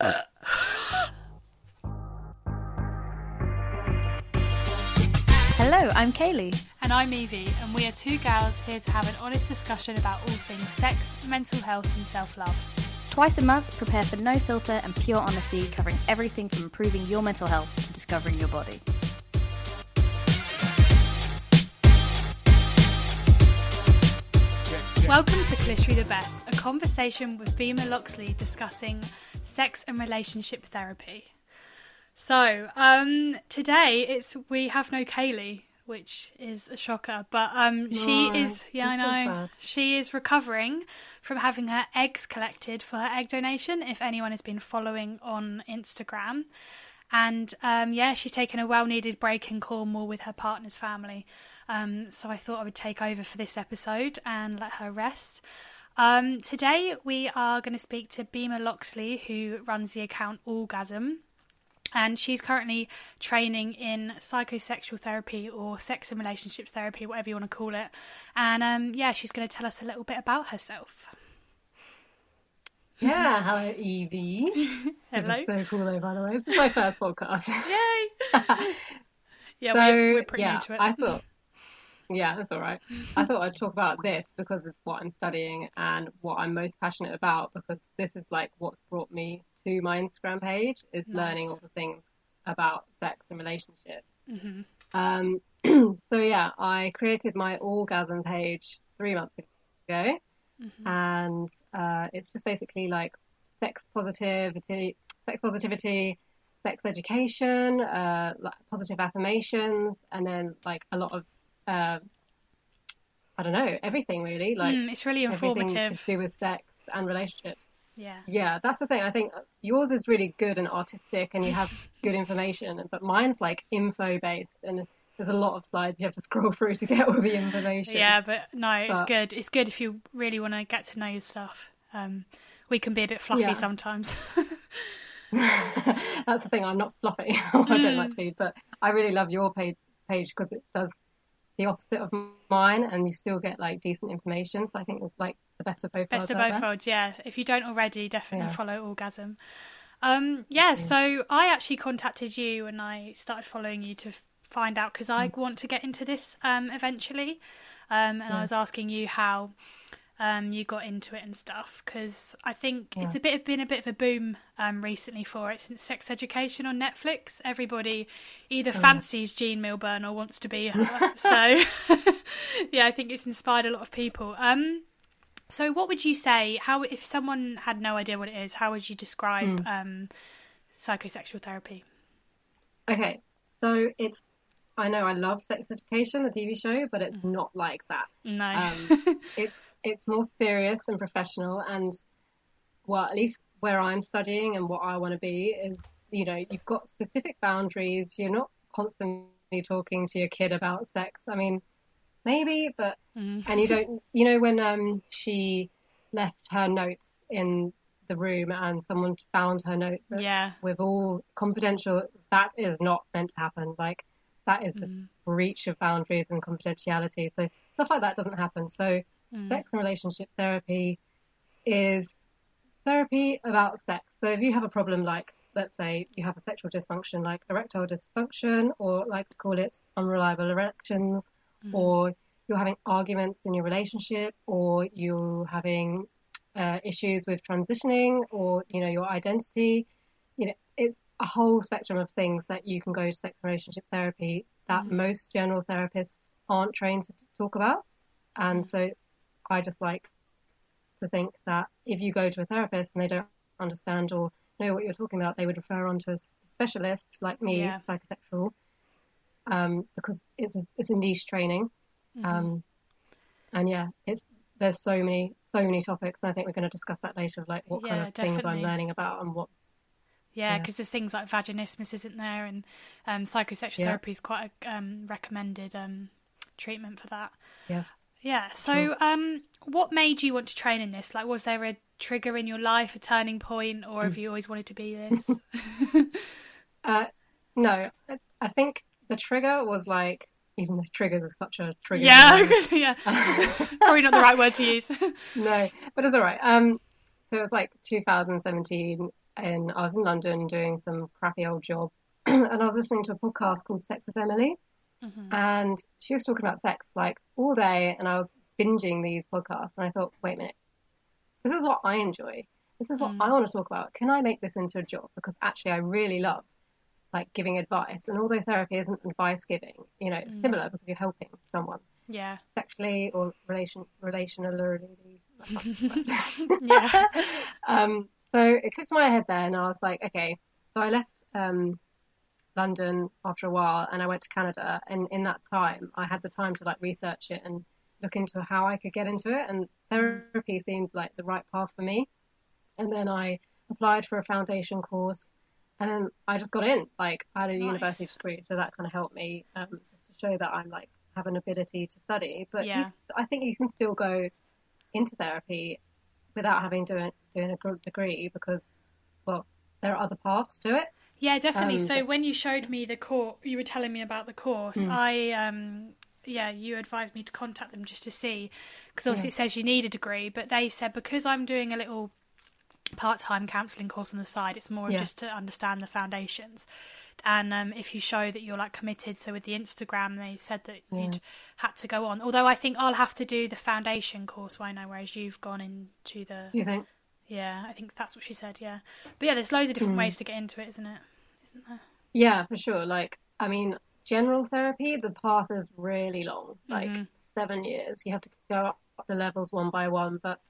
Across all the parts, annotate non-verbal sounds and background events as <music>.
Hello, I'm Kaylee. And I'm Evie, and we are two gals here to have an honest discussion about all things sex, mental health, and self love. Twice a month, prepare for no filter and pure honesty, covering everything from improving your mental health to discovering your body. Welcome to Glittery the Best, a conversation with Bima Loxley discussing sex and relationship therapy. So, um, today it's we have no Kaylee, which is a shocker, but um, she No, is yeah, I know she is recovering from having her eggs collected for her egg donation. If anyone has been following on Instagram, and um, yeah, she's taken a well-needed break in Cornwall with her partner's family. Um, so I thought I would take over for this episode and let her rest. Um, today we are going to speak to Bima Loxley, who runs the account Allgasm and she's currently training in psychosexual therapy or sex and relationships therapy, whatever you want to call it. And um, yeah, she's going to tell us a little bit about herself. Yeah, hello Evie. <laughs> This Hello. is so cool though, by the way. This is my first <laughs> podcast. Yay! <laughs> yeah, so, we're, we're pretty yeah, new to it. I thought, yeah, that's all right. I thought I'd talk about this because it's what I'm studying and what I'm most passionate about because this is like what's brought me to my Instagram page is learning all the things about sex and relationships. hmm Um, <clears throat> so yeah, I created my Allgasm page three months ago, Mm-hmm. and uh, it's just basically like sex positivity, sex positivity, sex education, uh, like positive affirmations, and then like a lot of uh, I don't know everything really, like Mm, it's really informative. to do with sex and relationships. Yeah. Yeah, that's the thing. I think yours is really good and artistic, and you have <laughs> good information. But mine's like info based, and there's a lot of slides you have to scroll through to get all the information. Yeah, but no, it's But- good. It's good if you really want to get to know your stuff. Um, we can be a bit fluffy Yeah. sometimes. <laughs> <laughs> that's the thing. I'm not fluffy. I don't like food, but I really love your page page because it does the opposite of mine, and you still get like decent information. So I think it's like the best of both Best worlds. of both there. worlds, yeah. If you don't already, definitely Yeah. follow Allgasm. Um, yeah, so I actually contacted you and I started following you to find out because Mm. I want to get into this um, eventually. Um, and I was asking you how um, you got into it and stuff because I think it's a bit of been a bit of a boom um, recently for it since Sex Education on Netflix. Everybody either Oh, fancies Jean Milburn or wants to be her. <laughs> so <laughs> yeah, I think it's inspired a lot of people. Um, so, what would you say? How, if someone had no idea what it is, how would you describe um, psychosexual therapy? Okay, so it's. I know I love Sex Education, the TV show, but it's not like that. No. Um, <laughs> it's it's more serious and professional, and well, at least where I'm studying and what I want to be is, you know, you've got specific boundaries. You're not constantly talking to your kid about sex. I mean, maybe, but Mm. and you don't, you know, when um she left her notes in the room and someone found her notes yeah. with all confidential, that is not meant to happen. Like that is just mm. breach of boundaries and confidentiality. So stuff like that doesn't happen. So mm. sex and relationship therapy is therapy about sex. So if you have a problem like let's say you have a sexual dysfunction like erectile dysfunction or like to call it unreliable erections mm. or you're having arguments in your relationship or you're having uh, issues with transitioning or you know your identity it's a whole spectrum of things that you can go to sex relationship therapy that most general therapists aren't trained to t- talk about and so i just like to think that if you go to a therapist and they don't understand or know what you're talking about they would refer on to a specialist like me Yeah. psychosexual um, because it's a, it's a niche training Mm-hmm. um, and yeah it's there's so many so many topics and i think we're going to discuss that later like what kind Yeah, of things i'm learning about and what Yeah, Yeah. because there's things like vaginismus isn't there, and um, psychosexual Yeah. therapy is quite a um, recommended um, treatment for that. yes Yeah. So, um, what made you want to train in this? Like, was there a trigger in your life, a turning point, or Mm. have you always wanted to be this? <laughs> uh, no I, think the trigger was like even though triggers are such a trigger yeah, <laughs> <laughs> yeah. Probably not the right word to use. no, but it's all right. Um, so it was like 2017, and I was in London doing some crappy old job, <clears throat> and I was listening to a podcast called Sex with Emily, Mm-hmm. and she was talking about sex like all day, and I was binging these podcasts, and I thought, wait a minute, this is what I enjoy. This is what Mm. I want to talk about. Can I make this into a job? Because actually, I really love like giving advice, and although therapy isn't advice giving, you know, it's Mm. similar because you're helping someone Yeah. sexually or relation relationally. <laughs> Yeah. <laughs> um, so it clicked in my head there, and I was like, okay. So I left um, London after a while, and I went to Canada. And in that time, I had the time to like research it and look into how I could get into it. And therapy seemed like the right path for me. And then I applied for a foundation course, and then I just got in. Like I had a Nice. university degree, so that kind of helped me um, just to show that I'm like have an ability to study. But you- I think you can still go into therapy without having doing doing a gr- degree because, well, there are other paths to it. Yeah, definitely. Um, so when you showed me the course, you were telling me about the course. Hmm. I um yeah, you advised me to contact them just to see because obviously Yeah. it says you need a degree, but they said because I'm doing a little part-time counselling course on the side, it's more Yeah. just to understand the foundations. And um, if you show that you're like committed, so with the Instagram, they said that Yeah. you'd had to go on. Although I think I'll have to do the foundation course, I know, whereas you've gone into the you think? yeah, I think that's what she said. Yeah, but yeah, there's loads of different Hmm. ways to get into it, isn't it? Isn't there? Yeah, for sure. Like, I mean, general therapy, the path is really long, like Mhm. seven years. You have to go up the levels one by one. But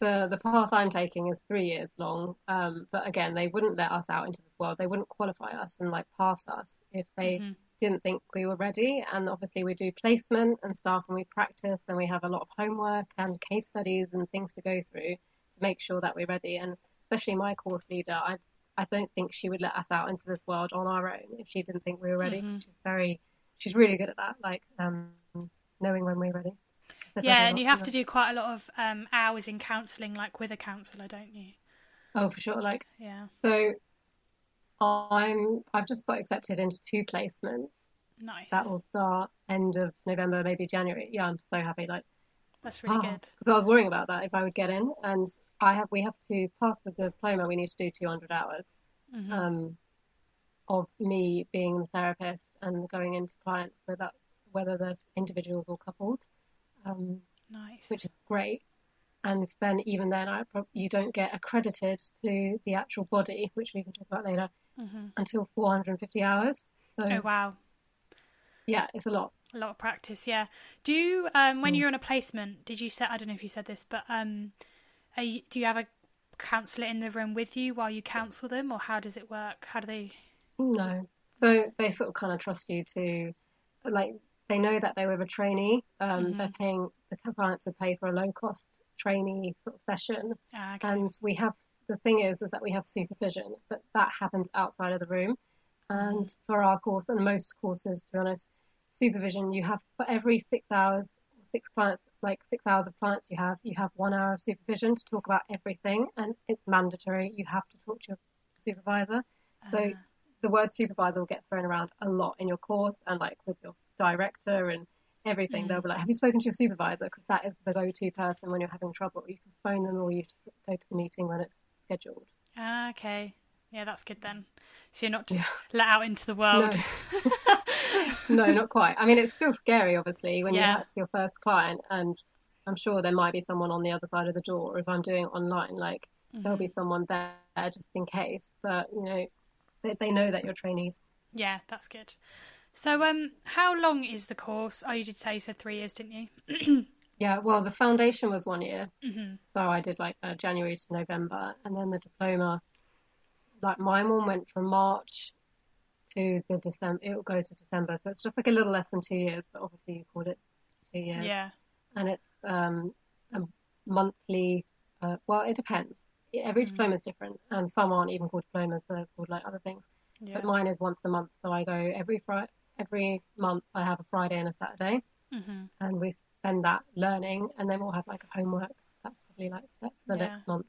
the the path I'm taking is three years long. Um, but again, they wouldn't let us out into this world. They wouldn't qualify us and like pass us if they Mhm. didn't think we were ready. And obviously, we do placement and stuff, and we practice, and we have a lot of homework and case studies and things to go through to make sure that we're ready. And especially my course leader, I I don't think she would let us out into this world on our own if she didn't think we were ready. Mhm. She's very, she's really good at that, like um, knowing when we're ready. Yeah, and you have to do quite a lot of um, hours in counselling, like with a counsellor, don't you? Oh, for sure. Like Yeah, so, I'm I've just got accepted into two placements nice. that will start end of November, maybe January. Yeah, I'm so happy. Like. That's really <gasps> good. Because I was worrying about that if I would get in, and I have we have to pass the diploma. We need to do 200 hours Mhm. um, of me being the therapist and going into clients, so that whether there's individuals or couples, um, nice. which is great. And then even then, I you don't get accredited to the actual body, which we can talk about later, hmm until 450 hours. So Oh wow, yeah, it's a lot. a lot of practice. Yeah. Do you um, Mm. when you're on a placement? Did you say I don't know if you said this, but um, are you, do you have a counsellor in the room with you while you counsel them, or how does it work? How do they? No. So they sort of kind of trust you to, like, they know that they were a trainee. Um, Mhm. They're paying, the clients would pay for a low cost trainee sort of session. Ah, okay. And we have, the thing is, is that we have supervision, but that happens outside of the room. And for our course, and most courses, to be honest, supervision, you have for every six hours, six clients, like six hours of clients you have, you have one hour of supervision to talk about everything. And it's mandatory. You have to talk to your supervisor. So Ah, the word supervisor will get thrown around a lot in your course and like with your director and everything. Mm. They'll be like, "Have you spoken to your supervisor?" Because that is the go-to person when you're having trouble. You can phone them or you just go to the meeting when it's scheduled. ah, okay. Yeah, that's good then. So you're not just let out into the world. <laughs> <laughs> no, not quite. I mean, it's still scary, obviously, when you Yeah. have your first client, and I'm sure there might be someone on the other side of the door. If I'm doing it online, like there'll Mm-hmm. be someone there just in case. But you know, they, they know that you're trainees. Yeah, that's good. So, um, how long is the course? Oh, you did say you said three years, didn't you? <clears throat> Yeah, well, the foundation was one year, hmm so I did like uh, January to November, and then the diploma, like my one went from March to the December. It will go to December, so it's just like a little less than two years, but obviously you called it two years. Yeah. and it's um, a monthly. Uh, well, it depends. Every Mhm. diploma is different, and some aren't even called diplomas; they're called like other things. Yeah. But mine is once a month, so I go every Friday. Every month, I have a Friday and a Saturday, hmm and we spend that learning, and then we'll have like a homework. That's probably like set the Yeah. next month.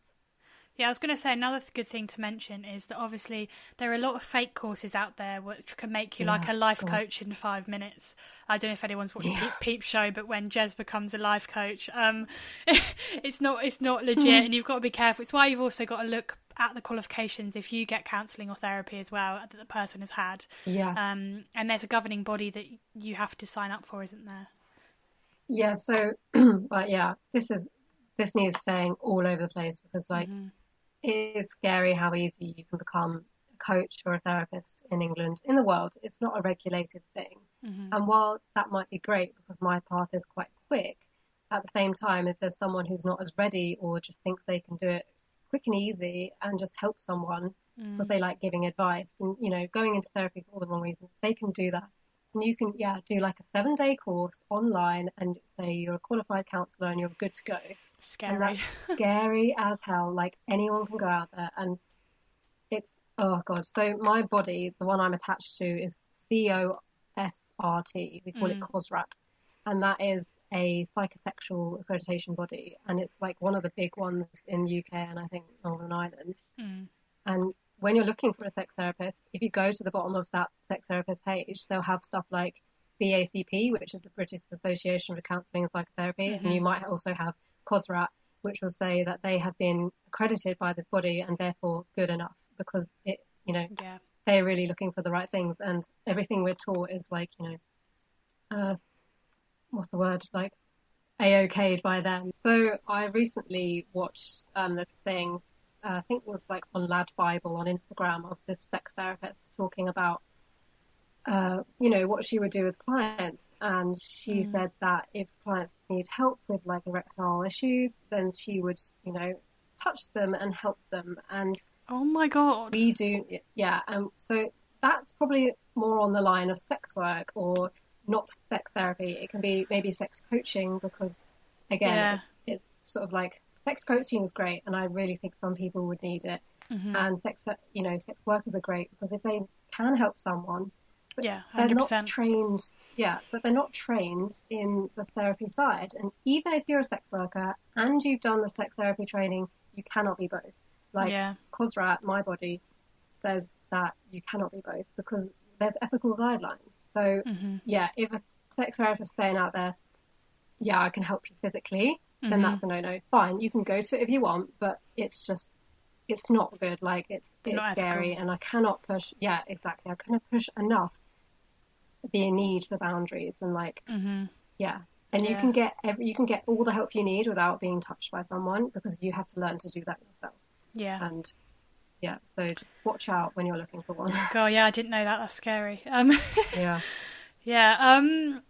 Yeah, I was going to say another good thing to mention is that obviously there are a lot of fake courses out there which can make you yeah, like a life God. coach in five minutes. I don't know if anyone's watched yeah. Peep, Peep, Show, but when Jez becomes a life coach, um, <laughs> it's not it's not legit, and you've got to be careful. It's why you've also got to look at the qualifications if you get counselling or therapy as well that the person has had. Yeah. Um, and there's a governing body that you have to sign up for, isn't there? Yeah. So, <clears throat> but yeah, this is this needs saying all over the place because like. Mm-hmm it is scary how easy you can become a coach or a therapist in England. In the world, it's not a regulated thing. Mm-hmm. And while that might be great because my path is quite quick, at the same time, if there's someone who's not as ready or just thinks they can do it quick and easy and just help someone mm. because they like giving advice and you know going into therapy for all the wrong reasons, they can do that. And you can yeah do like a seven day course online and say you're a qualified counsellor and you're good to go. Scary. And that's <laughs> scary as hell. Like anyone can go out there and it's oh god. So my body, the one I'm attached to, is C O S R T. We call mm. it COSRAT, and that is a psychosexual accreditation body, and it's like one of the big ones in the UK and I think Northern Ireland. Mm. And when you're looking for a sex therapist, if you go to the bottom of that sex therapist page, they'll have stuff like BACP, which is the British Association for Counselling and Psychotherapy, mm-hmm. and you might also have COSRAT, which will say that they have been accredited by this body and therefore good enough because it, you know, yeah. they're really looking for the right things and everything we're taught is like, you know, uh, what's the word? Like a-okayed by them. So I recently watched um, this thing, uh, I think it was like on Lad Bible on Instagram of this sex therapist talking about uh, you know, what she would do with clients. And she mm. said that if clients need help with like erectile issues, then she would, you know, touch them and help them. And oh my god, we do, yeah. And so that's probably more on the line of sex work or not sex therapy. It can be maybe sex coaching because, again, yeah. it's, it's, sort of like sex coaching is great, and I really think some people would need it. Mm-hmm. And sex, you know, sex workers are great because if they can help someone but yeah, 100%. they're not trained. Yeah, but they're not trained in the therapy side. And even if you're a sex worker and you've done the sex therapy training, you cannot be both. Like yeah. COSRAT, my body, says that you cannot be both because there's ethical guidelines. So mm-hmm. yeah, if a sex therapist is saying out there, yeah, I can help you physically, mm-hmm. then that's a no-no. Fine, you can go to it if you want, but it's just it's not good. Like it's it's, it's scary, and I cannot push. Yeah, exactly. I cannot push enough the need for boundaries and like mm-hmm. yeah and yeah. you can get every, you can get all the help you need without being touched by someone because you have to learn to do that yourself yeah and yeah so just watch out when you're looking for one <laughs> god yeah i didn't know that that's scary um <laughs> yeah yeah um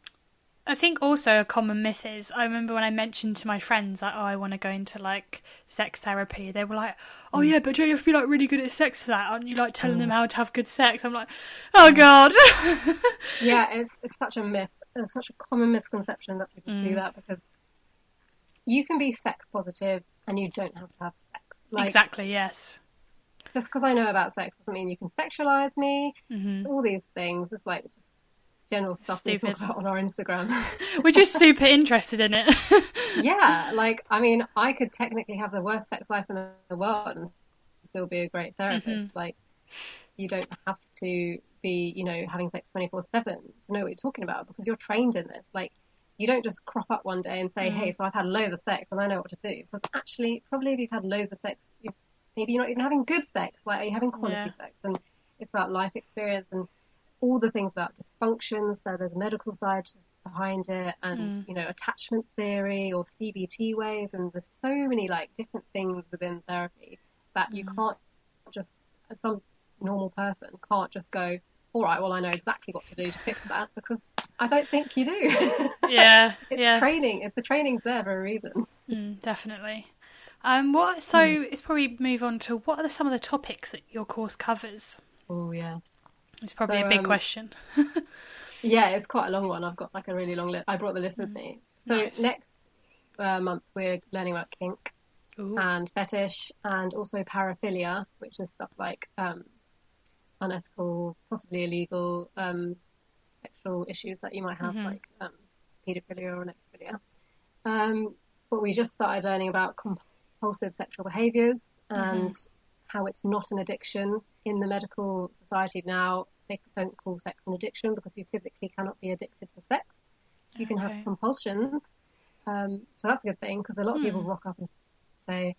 I think also a common myth is I remember when I mentioned to my friends like, oh, I want to go into like sex therapy. They were like, oh mm. yeah, but don't you have to be like really good at sex for that? Aren't you like telling mm. them how to have good sex? I'm like, oh god. <laughs> yeah, it's it's such a myth. It's such a common misconception that people mm. do that because you can be sex positive and you don't have to have sex. Like, exactly. Yes. Just because I know about sex doesn't mean you can sexualize me. Mm-hmm. All these things. It's like general stuff Stupid. we talk about on our Instagram. <laughs> We're just super <laughs> interested in it. yeah, <laughs> like I mean, I could technically have the worst sex life in the world and still be a great therapist. Mm-hmm. Like, you don't have to be, you know, having sex twenty four seven to know what you're talking about because you're trained in this. Like, you don't just crop up one day and say, mm-hmm. "Hey, so I've had loads of sex and I know what to do." Because actually, probably if you've had loads of sex, you maybe you're not even having good sex. Like, are you having quality yeah. sex? And it's about life experience and all the things about dysfunctions. So there's a medical side behind it, and mm. you know attachment theory or CBT ways, and there's so many like different things within therapy that you mm. can't just as some normal person can't just go. All right, well, I know exactly what to do to fix that because I don't think you do. <laughs> Yeah, it's yeah. training. If the training's there for a reason. Mm, definitely. Um, what? So mm. it's probably move on to what are some of the topics that your course covers? Oh yeah. It's probably so, a big um, question. <laughs> yeah, it's quite a long one. I've got like a really long list. I brought the list with me. So nice. next uh, month we're learning about kink Ooh. and fetish and also paraphilia, which is stuff like um, unethical, possibly illegal um, sexual issues that you might have, mm-hmm. like um, paedophilia or necrophilia. Um, but we just started learning about compulsive sexual behaviors and mm-hmm. how it's not an addiction. In the medical society now, they don't call sex an addiction because you physically cannot be addicted to sex. You can have compulsions. Um, so that's a good thing because a lot of people hmm. rock up and say,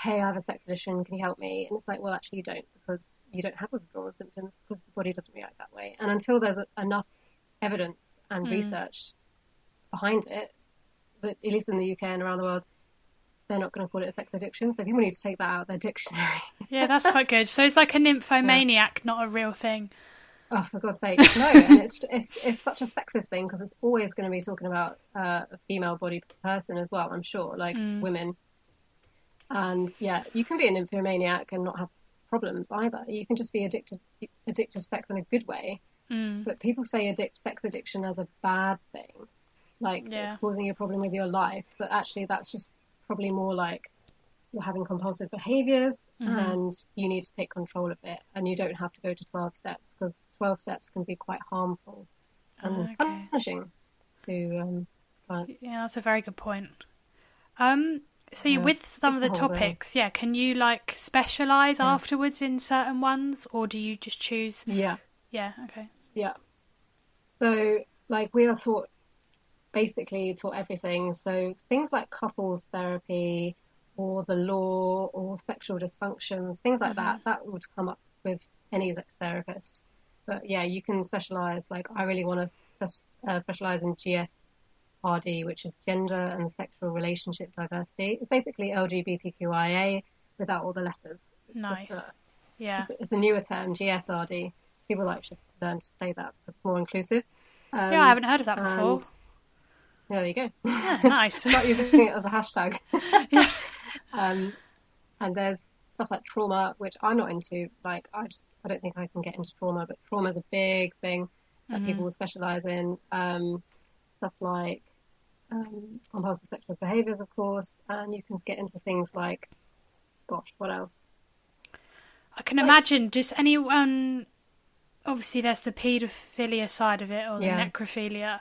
Hey, I have a sex addiction. Can you help me? And it's like, well, actually, you don't because you don't have withdrawal symptoms because the body doesn't react that way. And until there's enough evidence and hmm. research behind it, that at least in the UK and around the world, they're not going to call it a sex addiction. So people need to take that out of their dictionary. Yeah, that's quite good. So it's like a nymphomaniac, not a real thing. Oh, for God's sake, no! And it's it's it's such a sexist thing because it's always going to be talking about uh, a female-bodied person as well. I'm sure, like women. And yeah, you can be an nymphomaniac and not have problems either. You can just be addicted addicted to sex in a good way. Mm. But people say addict sex addiction as a bad thing, like Yeah. it's causing you a problem with your life. But actually, that's just probably more like you're having compulsive behaviors and you need to take control of it. And you don't have to go to 12 steps because 12 steps can be quite harmful and Okay. punishing to um, clients. Yeah, that's a very good point. Um, so you Yeah, with some of the whole thing. topics, yeah, can you like specialize afterwards in certain ones, or do you just choose? Yeah. Yeah, okay. Yeah. So, like, we are taught basically taught everything. So, things like couples therapy or the law or sexual dysfunctions, things like that, that would come up with any sex therapist. But yeah, you can specialize. Like, I really want to uh, specialize in GSRD, which is gender and sexual relationship diversity. It's basically LGBTQIA without all the letters. It's Nice. a- Yeah. it's a newer term, GSRD. People like should learn to say that. It's more inclusive. Um, Yeah, I haven't heard of that before. There you go. Yeah, <laughs> nice. Start using <laughs> it as a hashtag. Yeah. <laughs> um, and there's stuff like trauma, which I'm not into. Like, I just, I don't think I can get into trauma, but trauma is a big thing that people will specialize in. Um, stuff like um, compulsive sexual behaviors, of course, and you can get into things like, gosh, what else? I can imagine just anyone. Obviously, there's the paedophilia side of it, or the Yeah. necrophilia.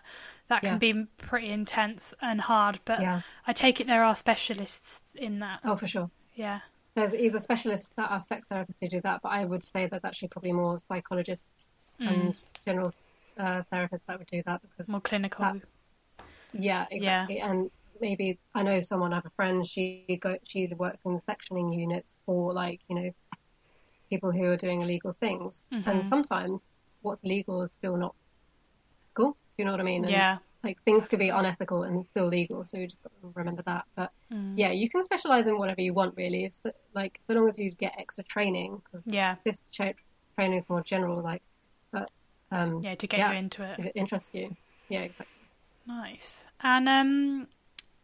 That can Yeah. be pretty intense and hard, but Yeah. I take it there are specialists in that. Oh, for sure. Yeah. There's either specialists that are sex therapists who do that, but I would say there's actually probably more psychologists and general uh, therapists that would do that because, More clinical. Yeah, exactly. And maybe I know someone, I have a friend, she go, she works in the sectioning units for like, you know, people who are doing illegal things. And sometimes what's legal is still not cool. You know what I mean? And, Yeah. Like things could be unethical and still legal, so you just got to remember that. But yeah, you can specialize in whatever you want, really. It's like so long as you get extra training, Yeah. this training is more general, like, but um, Yeah, to get yeah, you into it. if it interests you. Yeah, exactly. Nice. And um,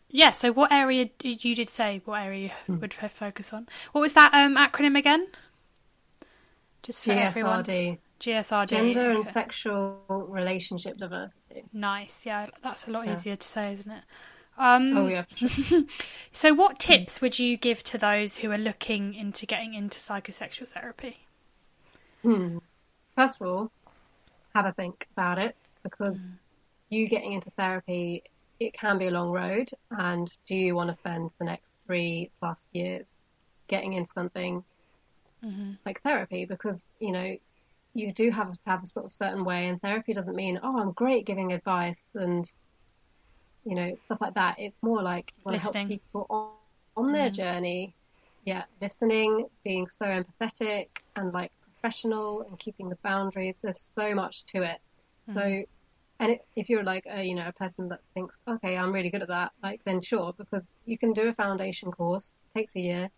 yeah. So, what area did you did say? What area Hmm. you would focus on? What was that um acronym again? Just for everyone. GSRD, gender and okay. sexual relationship diversity. Nice. Yeah, that's a lot Yeah. easier to say, isn't it? Um, Oh yeah, sure. <laughs> So, what tips would you give to those who are looking into getting into psychosexual therapy? Hmm. First of all, have a think about it because Mm. you getting into therapy, it can be a long road. And do you want to spend the next three plus years getting into something Mm-hmm. like therapy? Because, you know, you do have to have a sort of certain way, and therapy doesn't mean, oh, I'm great giving advice and, you know, stuff like that. It's more like you want to help people on, on their mm. journey. Yeah, listening, being so empathetic and like professional and keeping the boundaries. There's so much to it. So, mm. and it, if you're like a, you know, a person that thinks, okay, I'm really good at that, like then sure, because you can do a foundation course, takes a year,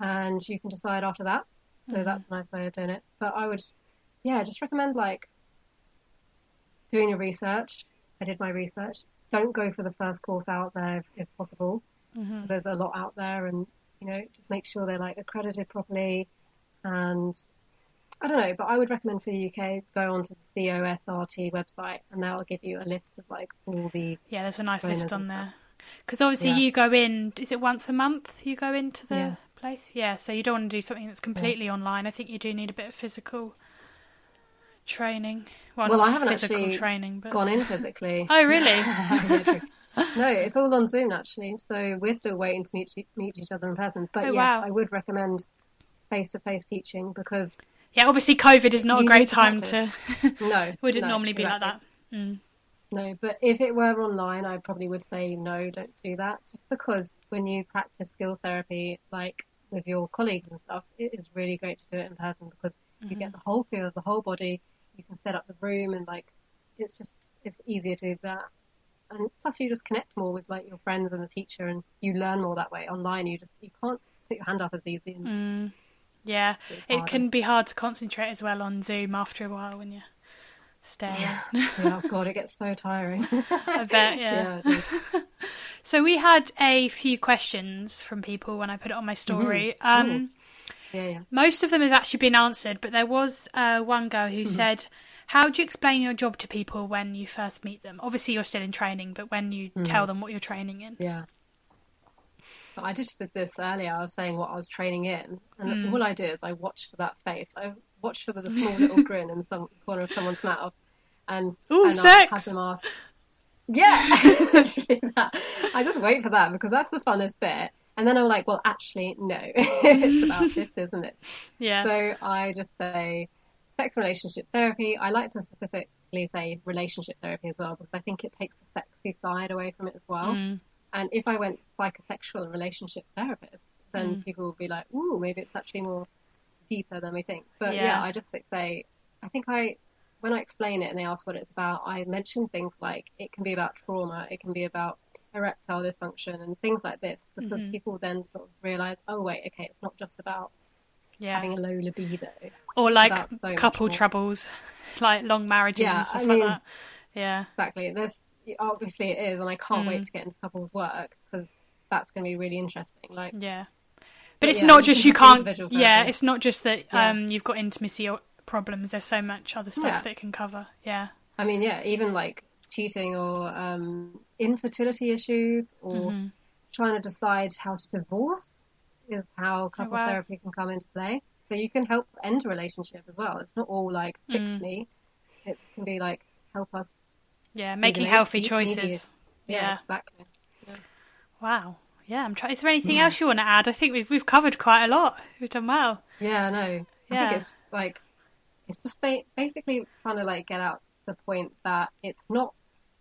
and you can decide after that. So mm-hmm. that's a nice way of doing it. But I would, yeah, just recommend like doing your research. I did my research. Don't go for the first course out there if, if possible. 'cause There's a lot out there, and you know, just make sure they're like accredited properly. And I don't know, but I would recommend for the UK go onto the COSRT website, and that'll give you a list of like all the Yeah, there's a nice list on there. Because obviously Yeah. you go in. Is it once a month you go into the Yeah. place? Yeah. So you don't want to do something that's completely online. I think you do need a bit of physical training. Well, Well, I haven't physical actually training, but gone in physically. <laughs> oh really? Yeah, <laughs> <laughs> no, it's all on Zoom actually. So we're still waiting to meet meet each other in person. But Oh, yes, wow. I would recommend face to face teaching because Yeah, obviously COVID is not a great time to. no, Wouldn't no, normally be like that. Mm. No, but if it were online, I probably would say no, don't do that. Just because when you practice skills therapy, like with your colleagues and stuff, it is really great to do it in person because you Mm-hmm. get the whole feel of the whole body. You can set up the room and like it's just it's easier to do that. And plus, you just connect more with like your friends and the teacher, and you learn more that way. Online, you just you can't put your hand up as easy. And Mm. Yeah, it can be hard to concentrate as well on Zoom after a while when you're staring. yeah, <laughs> oh god, it gets so tiring. I bet, <laughs> yeah. yeah. <laughs> So we had a few questions from people when I put it on my story. Um, yeah, yeah. most of them have actually been answered, but there was uh, one girl Mm-hmm. who said, "How do you explain your job to people when you first meet them? Obviously, you're still in training, but when you Mm-hmm. tell them what you're training in." Yeah. But I just did this earlier. I was saying what I was training in, and Mm. all I did is I watched for that face. I watched for the small little <laughs> grin in some corner of someone's mouth, and Ooh, and I sex! had them ask. Yeah. <laughs> I just wait for that because that's the funnest bit, and then I'm like, well, actually, no, <laughs> it's about this, <laughs> isn't it? Yeah. So I just say sex relationship therapy. I like to specifically say relationship therapy as well because I think it takes the sexy side away from it as well. Mm. And if I went psychosexual relationship therapist, then Mm. people would be like, ooh, maybe it's actually more deeper than we think. But yeah, Yeah. I just like say, I think I, when I explain it and they ask what it's about, I mention things like it can be about trauma, it can be about erectile dysfunction and things like this because Mhm. people then sort of realize, oh, wait, okay, it's not just about yeah. having a low libido. Or like so couple troubles, <laughs> like long marriages Yeah, and stuff I like that. Yeah. Exactly. There's obviously it is, and I can't Mm. wait to get into couples work because that's going to be really interesting. Like, Yeah. But, But it's yeah, not just you can't. Yeah, it's not just that um, you've got intimacy or problems. There's so much other stuff that it can cover. Yeah. I mean, yeah, even like cheating or um, infertility issues or Mhm. trying to decide how to divorce is how couples Oh, wow. therapy can come into play. So you can help end a relationship as well. It's not all like fix Mm. me. It can be like help us. Yeah. Making healthy choices. Yeah, Yeah. exactly. Wow. Yeah. I'm trying. Is there anything else you want to add? I think we've we've covered quite a lot. We've done well. Yeah, no. I Yeah. think it's like it's just ba- basically trying to like get out the point that it's not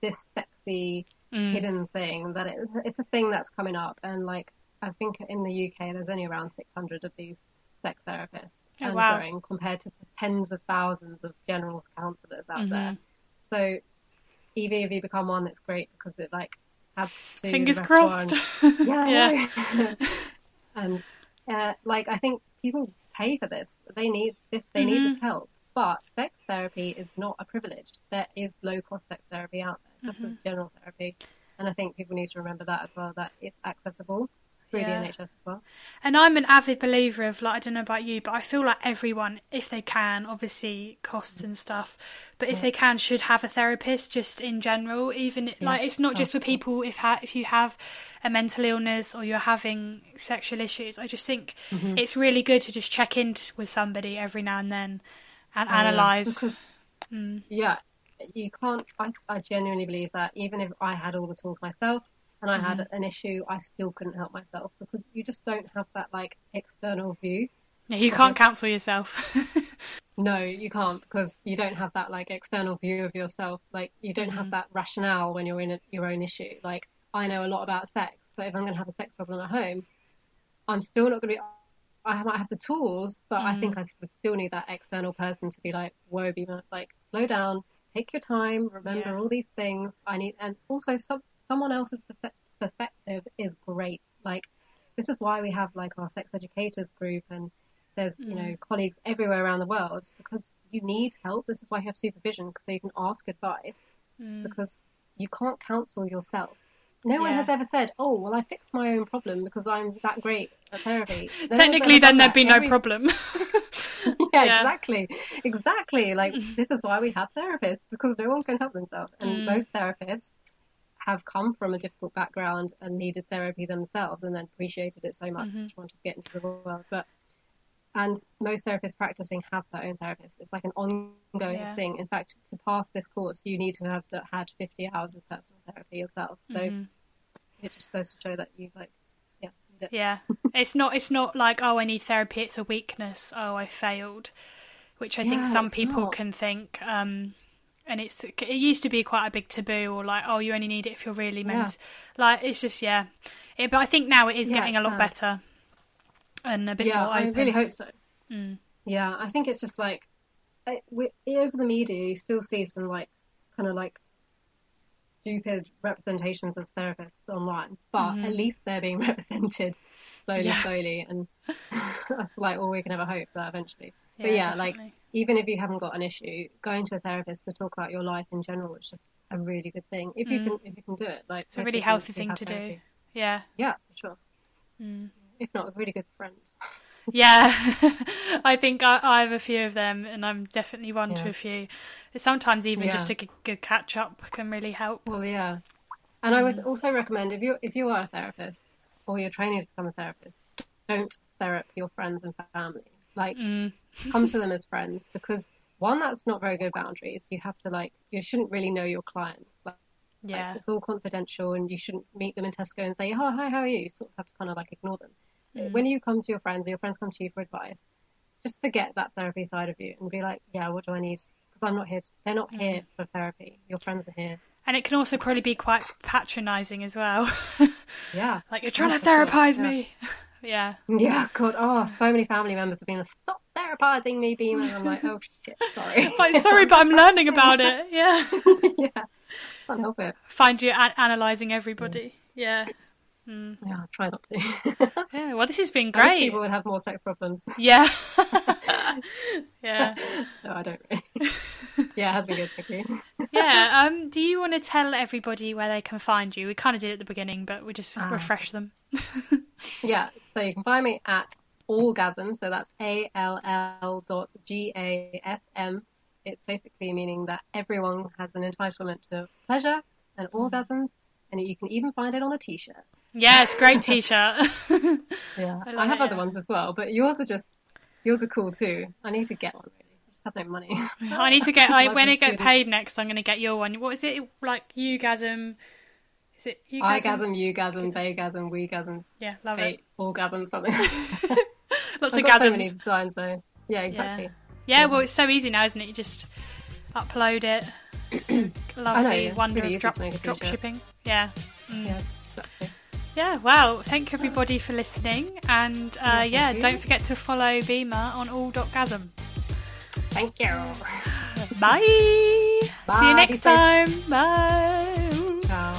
this sexy Mm. hidden thing that it, it's a thing that's coming up and like I think in the UK there's only around 600 of these sex therapists Oh, and wow. growing compared to tens of thousands of general counsellors out Mhm. there. So Evie, if you become one, it's great because it like adds to Fingers crossed. and- <laughs> yeah, I yeah. know. <laughs> and uh, like I think people pay for this. They need this. They need Mm-hmm. this help. But sex therapy is not a privilege. There is low cost sex therapy out there, just Mm-hmm. as general therapy. And I think people need to remember that as well. That it's accessible through Yeah. the NHS as well. And I'm an avid believer of like I don't know about you, but I feel like everyone, if they can, obviously costs and stuff, but if they can, should have a therapist just in general. Even like it's not just for people if ha- if you have a mental illness or you're having sexual issues. I just think Mm-hmm. it's really good to just check in t- with somebody every now and then and analyze. Because, Mm. yeah, you can't. I, I genuinely believe that even if I had all the tools myself and I Mm-hmm. had an issue, I still couldn't help myself because you just don't have that like external view. Yeah, you can't counsel yourself. <laughs> No, you can't because you don't have that like external view of yourself. Like you don't Mm-hmm. have that rationale when you're in a, your own issue. Like I know a lot about sex, but if I'm going to have a sex problem at home, I'm still not going to be. I might have the tools, but I Mm. think I still need that external person to be like, "Whoa, be like, slow down, take your time, remember Yeah. all these things." I need, and also some someone else's perspective is great. Like this is why we have like our sex educators group and there's you know colleagues everywhere around the world because you need help this is why you have supervision because you can ask advice Mm. because you can't counsel yourself no one has ever said oh well i fixed my own problem because i'm that great at therapy Technically, then there'd that. be no Every- problem. <laughs> <laughs> yeah, Yeah. exactly exactly like <laughs> this is why we have therapists because no one can help themselves and Mm. most therapists have come from a difficult background and needed therapy themselves and then appreciated it so much Mm-hmm. wanted to get into the world but and most therapists practicing have their own therapist. It's like an ongoing Yeah. thing. In fact, to pass this course, you need to have had 50 hours of personal therapy yourself. So Mm-hmm. it just goes to show that you like, yeah, it. Yeah, <laughs> it's not. It's not like oh, I need therapy. It's a weakness. Oh, I failed, which I think some people not. can think. Um, and it's it used to be quite a big taboo, or like oh, you only need it if you're really meant. Like it's just yeah. It, but I think now it is Yeah, getting a lot bad. better and a bit yeah, more I really hope so. Mm. Yeah, I think it's just like I, we, over the media, you still see some like kind of like stupid representations of therapists online, but at least they're being <laughs> represented slowly, Mm-hmm. Yeah. slowly, and that's <laughs> like all we can ever hope that eventually. but Yeah, yeah, like even if you haven't got an issue, going to a therapist to talk about your life in general is just a really good thing. If you can, if you can do it, like Mm. It's a really healthy thing to do. Yeah. Yeah, for sure. Mm. If <laughs> not, a really good friend. Yeah, <laughs> I think I, I have a few of them, and I'm definitely one to a few. Sometimes even Yeah. just a good, good catch up can really help. Well, yeah, and I Mm. would also recommend if you if you are a therapist or you're training to become a therapist, don't therapy your friends and family. Like, Mm. come to <laughs> them as friends because one, that's not very good boundaries. You have to like you shouldn't really know your clients. Like, Yeah, it's all confidential, and you shouldn't meet them in Tesco and say, "Oh, hi, how are you?" You sort of have to kind of like ignore them. Mm. When you come to your friends, or your friends come to you for advice. Just forget that therapy side of you and be like, "Yeah, what do I need?" Because I'm not here. To, they're not here Mm. for therapy. Your friends are here. and it can also probably be quite patronising as well. <laughs> Yeah. like you're trying to therapize yeah. me. <laughs> yeah, Yeah, God, oh, so many family members have been like, stop therapizing me, Beam. And I'm like, oh <laughs> shit, sorry. like sorry, but I'm learning about it. Yeah, yeah, can't help it. find you a- analysing everybody. Yeah, Yeah, I'll try not to. <laughs> yeah. Well, this has been I wish great. people would have more sex problems. <laughs> Yeah, <laughs> yeah. No, I don't really. yeah, it has been good, thank you. yeah. Um, do you want to tell everybody where they can find you? We kind of did at the beginning, but we just Ah. refresh them. Yeah, so you can find me at Allgasm, so that's A L L dot G A S M. It's basically meaning that everyone has an entitlement to pleasure and orgasms, and you can even find it on a t shirt. Yes, great t-shirt. <laughs> Yeah, I I, have it, other yeah. ones as well, but yours are just yours are cool too. I need to get one really. I just have no money. <laughs> I need to get. <laughs> I, when I get paid next, I'm going to get your one. What is it like? Eugasm? Is it eugasm? Igasm, yougasm, theygasm, wegasm, Yeah, love fate, it. orgasm, something. Lots I've of got so many gasms. designs though. Yeah, exactly. Yeah, well, it's so easy now, isn't it? You just upload it. <clears throat> It's a lovely yeah, wonder of drop, drop shipping. Yeah. Mm. Yeah, exactly. Yeah, well, thank everybody for listening. And uh, Yeah, yeah, don't forget to follow Bima on all.gasm. Thank you. Bye. See you next time. Bye.